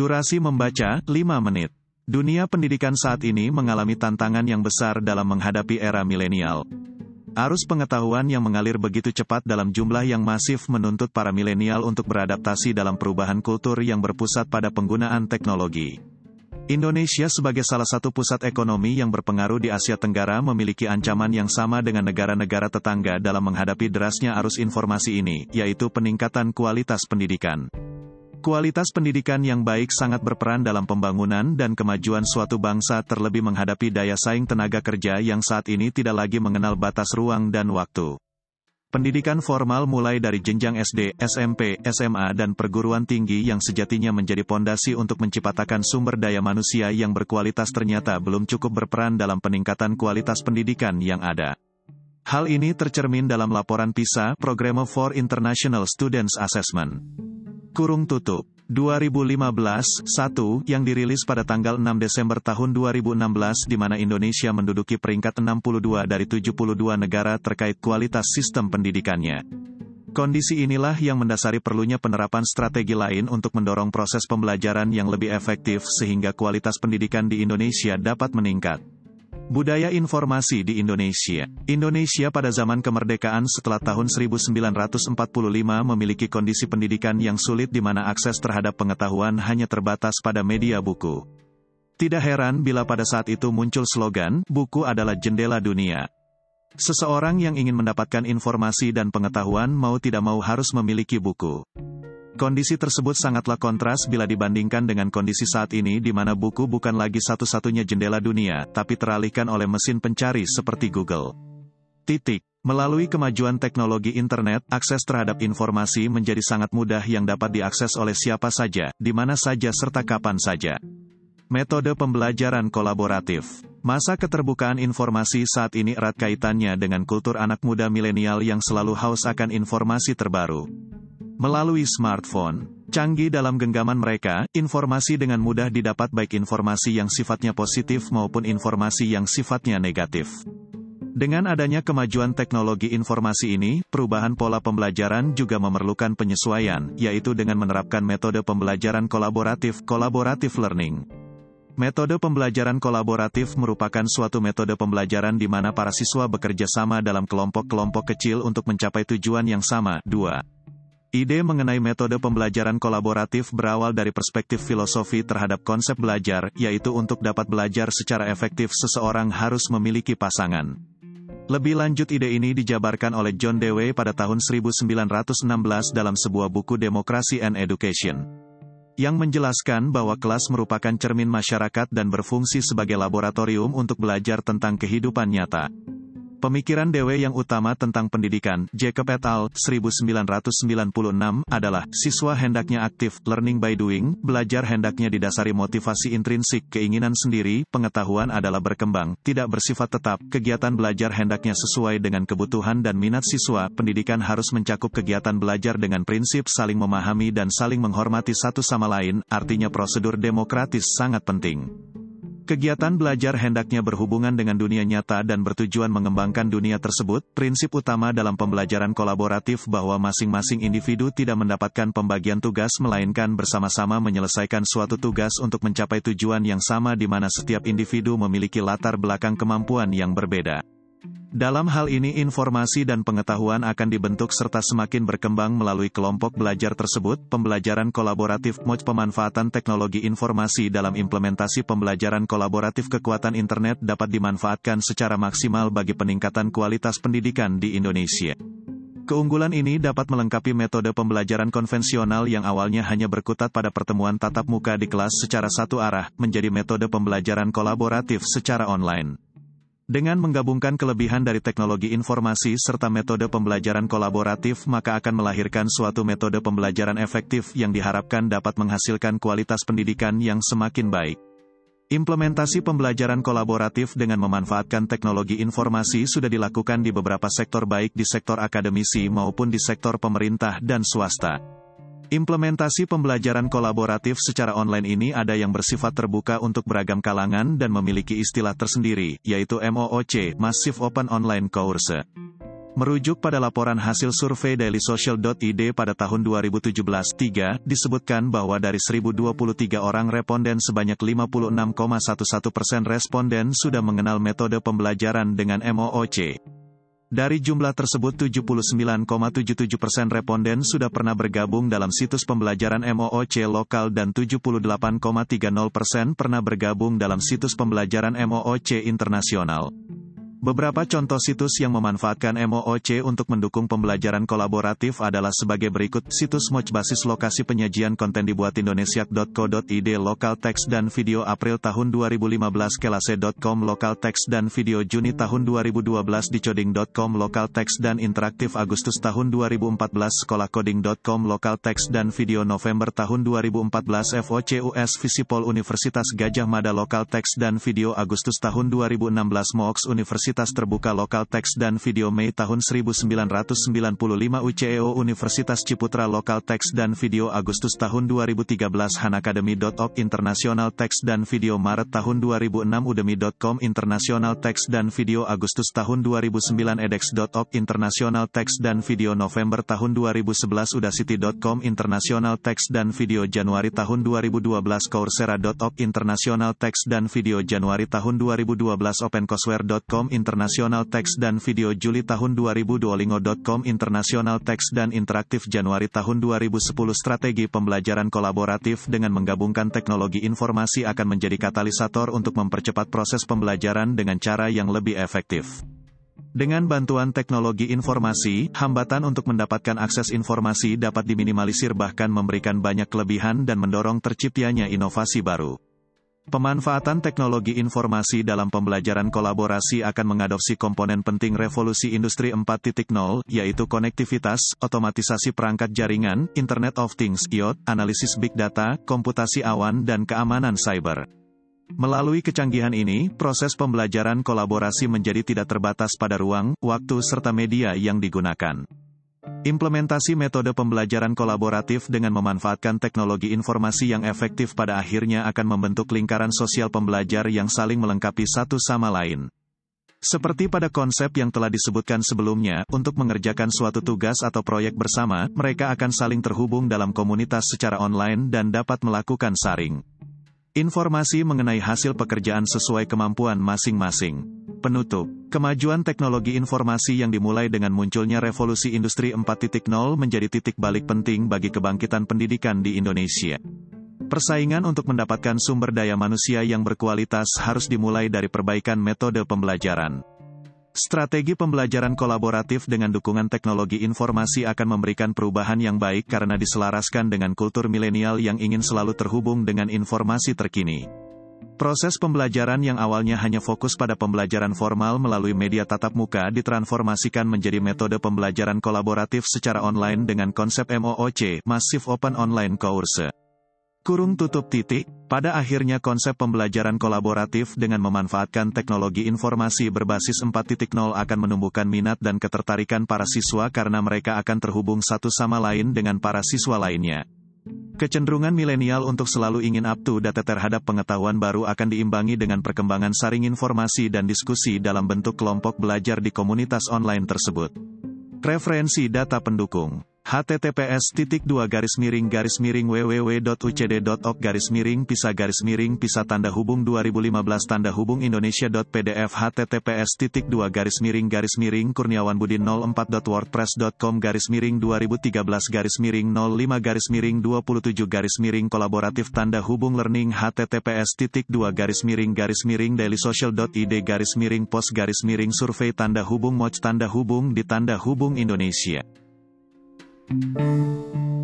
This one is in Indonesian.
Durasi membaca, 5 menit. Dunia pendidikan saat ini mengalami tantangan yang besar dalam menghadapi era milenial. Arus pengetahuan yang mengalir begitu cepat dalam jumlah yang masif menuntut para milenial untuk beradaptasi dalam perubahan kultur yang berpusat pada penggunaan teknologi. Indonesia sebagai salah satu pusat ekonomi yang berpengaruh di Asia Tenggara memiliki ancaman yang sama dengan negara-negara tetangga dalam menghadapi derasnya arus informasi ini, yaitu peningkatan kualitas pendidikan. Kualitas pendidikan yang baik sangat berperan dalam pembangunan dan kemajuan suatu bangsa terlebih menghadapi daya saing tenaga kerja yang saat ini tidak lagi mengenal batas ruang dan waktu. Pendidikan formal mulai dari jenjang SD, SMP, SMA dan perguruan tinggi yang sejatinya menjadi pondasi untuk menciptakan sumber daya manusia yang berkualitas ternyata belum cukup berperan dalam peningkatan kualitas pendidikan yang ada. Hal ini tercermin dalam laporan PISA, Program for International Students Assessment kurung tutup. 2015, 1, yang dirilis pada tanggal 6 Desember tahun 2016 di mana Indonesia menduduki peringkat 62 dari 72 negara terkait kualitas sistem pendidikannya. Kondisi inilah yang mendasari perlunya penerapan strategi lain untuk mendorong proses pembelajaran yang lebih efektif sehingga kualitas pendidikan di Indonesia dapat meningkat. Budaya informasi di Indonesia. Indonesia pada zaman kemerdekaan setelah tahun 1945 memiliki kondisi pendidikan yang sulit di mana akses terhadap pengetahuan hanya terbatas pada media buku. Tidak heran bila pada saat itu muncul slogan, buku adalah jendela dunia. Seseorang yang ingin mendapatkan informasi dan pengetahuan mau tidak mau harus memiliki buku. Kondisi tersebut sangatlah kontras bila dibandingkan dengan kondisi saat ini di mana buku bukan lagi satu-satunya jendela dunia, tapi teralihkan oleh mesin pencari seperti Google. Titik. Melalui kemajuan teknologi internet, akses terhadap informasi menjadi sangat mudah yang dapat diakses oleh siapa saja, di mana saja serta kapan saja. Metode pembelajaran kolaboratif. Masa keterbukaan informasi saat ini erat kaitannya dengan kultur anak muda milenial yang selalu haus akan informasi terbaru. Melalui smartphone, canggih dalam genggaman mereka, informasi dengan mudah didapat baik informasi yang sifatnya positif maupun informasi yang sifatnya negatif. Dengan adanya kemajuan teknologi informasi ini, perubahan pola pembelajaran juga memerlukan penyesuaian, yaitu dengan menerapkan metode pembelajaran kolaboratif, collaborative learning. Metode pembelajaran kolaboratif merupakan suatu metode pembelajaran di mana para siswa bekerja sama dalam kelompok-kelompok kecil untuk mencapai tujuan yang sama. 2. Ide mengenai metode pembelajaran kolaboratif berawal dari perspektif filosofi terhadap konsep belajar, yaitu untuk dapat belajar secara efektif seseorang harus memiliki pasangan. Lebih lanjut ide ini dijabarkan oleh John Dewey pada tahun 1916 dalam sebuah buku Democracy and Education. Yang menjelaskan bahwa kelas merupakan cermin masyarakat dan berfungsi sebagai laboratorium untuk belajar tentang kehidupan nyata. Pemikiran Dewe yang utama tentang pendidikan, Jacob et al. 1996, adalah, siswa hendaknya aktif, learning by doing, belajar hendaknya didasari motivasi intrinsik, keinginan sendiri, pengetahuan adalah berkembang, tidak bersifat tetap, kegiatan belajar hendaknya sesuai dengan kebutuhan dan minat siswa, pendidikan harus mencakup kegiatan belajar dengan prinsip saling memahami dan saling menghormati satu sama lain, artinya prosedur demokratis sangat penting. Kegiatan belajar hendaknya berhubungan dengan dunia nyata dan bertujuan mengembangkan dunia tersebut. Prinsip utama dalam pembelajaran kolaboratif bahwa masing-masing individu tidak mendapatkan pembagian tugas melainkan bersama-sama menyelesaikan suatu tugas untuk mencapai tujuan yang sama di mana setiap individu memiliki latar belakang kemampuan yang berbeda. Dalam hal ini informasi dan pengetahuan akan dibentuk serta semakin berkembang melalui kelompok belajar tersebut, pembelajaran kolaboratif MOJ pemanfaatan teknologi informasi dalam implementasi pembelajaran kolaboratif kekuatan internet dapat dimanfaatkan secara maksimal bagi peningkatan kualitas pendidikan di Indonesia. Keunggulan ini dapat melengkapi metode pembelajaran konvensional yang awalnya hanya berkutat pada pertemuan tatap muka di kelas secara satu arah, menjadi metode pembelajaran kolaboratif secara online. Dengan menggabungkan kelebihan dari teknologi informasi serta metode pembelajaran kolaboratif maka akan melahirkan suatu metode pembelajaran efektif yang diharapkan dapat menghasilkan kualitas pendidikan yang semakin baik. Implementasi pembelajaran kolaboratif dengan memanfaatkan teknologi informasi sudah dilakukan di beberapa sektor baik di sektor akademisi maupun di sektor pemerintah dan swasta. Implementasi pembelajaran kolaboratif secara online ini ada yang bersifat terbuka untuk beragam kalangan dan memiliki istilah tersendiri, yaitu MOOC, Massive Open Online Course. Merujuk pada laporan hasil survei dailysocial.id pada tahun 2017, 3, disebutkan bahwa dari 1023 orang responden sebanyak 56,11 persen responden sudah mengenal metode pembelajaran dengan MOOC. Dari jumlah tersebut 79,77 persen responden sudah pernah bergabung dalam situs pembelajaran MOOC lokal dan 78,30 persen pernah bergabung dalam situs pembelajaran MOOC internasional. Beberapa contoh situs yang memanfaatkan MOOC untuk mendukung pembelajaran kolaboratif adalah sebagai berikut. Situs Moch basis lokasi penyajian konten dibuat indonesia.co.id Lokal teks dan video April tahun 2015 Kelase.com Lokal teks dan video Juni tahun 2012 Dicoding.com Lokal teks dan interaktif Agustus tahun 2014 Sekolahcoding.com Lokal teks dan video November tahun 2014 FOCUS Visipol Universitas Gajah Mada Lokal teks dan video Agustus tahun 2016 MOOX Universitas Universitas Terbuka Lokal Teks dan Video Mei tahun 1995 UCEO Universitas Ciputra Lokal Teks dan Video Agustus tahun 2013 hanacademy.org Internasional Teks dan Video Maret tahun 2006 udemy.com Internasional Teks dan Video Agustus tahun 2009 edex.org Internasional Teks dan Video November tahun 2011 udacity.com Internasional Teks dan Video Januari tahun 2012 coursera.org Internasional Teks dan Video Januari tahun 2012 opencourseware.com Internasional Teks dan Video Juli tahun 2000 Duolingo.com Internasional Teks dan Interaktif Januari tahun 2010 Strategi pembelajaran kolaboratif dengan menggabungkan teknologi informasi akan menjadi katalisator untuk mempercepat proses pembelajaran dengan cara yang lebih efektif. Dengan bantuan teknologi informasi, hambatan untuk mendapatkan akses informasi dapat diminimalisir bahkan memberikan banyak kelebihan dan mendorong terciptanya inovasi baru. Pemanfaatan teknologi informasi dalam pembelajaran kolaborasi akan mengadopsi komponen penting revolusi industri 4.0, yaitu konektivitas, otomatisasi perangkat jaringan, Internet of Things IoT, analisis big data, komputasi awan dan keamanan cyber. Melalui kecanggihan ini, proses pembelajaran kolaborasi menjadi tidak terbatas pada ruang, waktu serta media yang digunakan. Implementasi metode pembelajaran kolaboratif dengan memanfaatkan teknologi informasi yang efektif pada akhirnya akan membentuk lingkaran sosial pembelajar yang saling melengkapi satu sama lain. Seperti pada konsep yang telah disebutkan sebelumnya, untuk mengerjakan suatu tugas atau proyek bersama, mereka akan saling terhubung dalam komunitas secara online dan dapat melakukan saring. Informasi mengenai hasil pekerjaan sesuai kemampuan masing-masing. Penutup, kemajuan teknologi informasi yang dimulai dengan munculnya revolusi industri 4.0 menjadi titik balik penting bagi kebangkitan pendidikan di Indonesia. Persaingan untuk mendapatkan sumber daya manusia yang berkualitas harus dimulai dari perbaikan metode pembelajaran. Strategi pembelajaran kolaboratif dengan dukungan teknologi informasi akan memberikan perubahan yang baik karena diselaraskan dengan kultur milenial yang ingin selalu terhubung dengan informasi terkini. Proses pembelajaran yang awalnya hanya fokus pada pembelajaran formal melalui media tatap muka ditransformasikan menjadi metode pembelajaran kolaboratif secara online dengan konsep MOOC, Massive Open Online Course. Kurung tutup titik, pada akhirnya konsep pembelajaran kolaboratif dengan memanfaatkan teknologi informasi berbasis 4.0 akan menumbuhkan minat dan ketertarikan para siswa karena mereka akan terhubung satu sama lain dengan para siswa lainnya. Kecenderungan milenial untuk selalu ingin up to date terhadap pengetahuan baru akan diimbangi dengan perkembangan saring informasi dan diskusi dalam bentuk kelompok belajar di komunitas online tersebut. Referensi data pendukung https titik dua garis miring garis miring www.ucd.org garis miring pisa garis miring pisa tanda hubung 2015 tanda hubung indonesia.pdf https titik dua garis miring garis miring kurniawan budi 04.wordpress.com garis miring 2013 garis miring 05 garis miring 27 garis miring kolaboratif tanda hubung learning https titik dua garis miring garis miring dailysocial.id garis miring post garis miring survei tanda hubung moch tanda hubung di tanda hubung Indonesia Música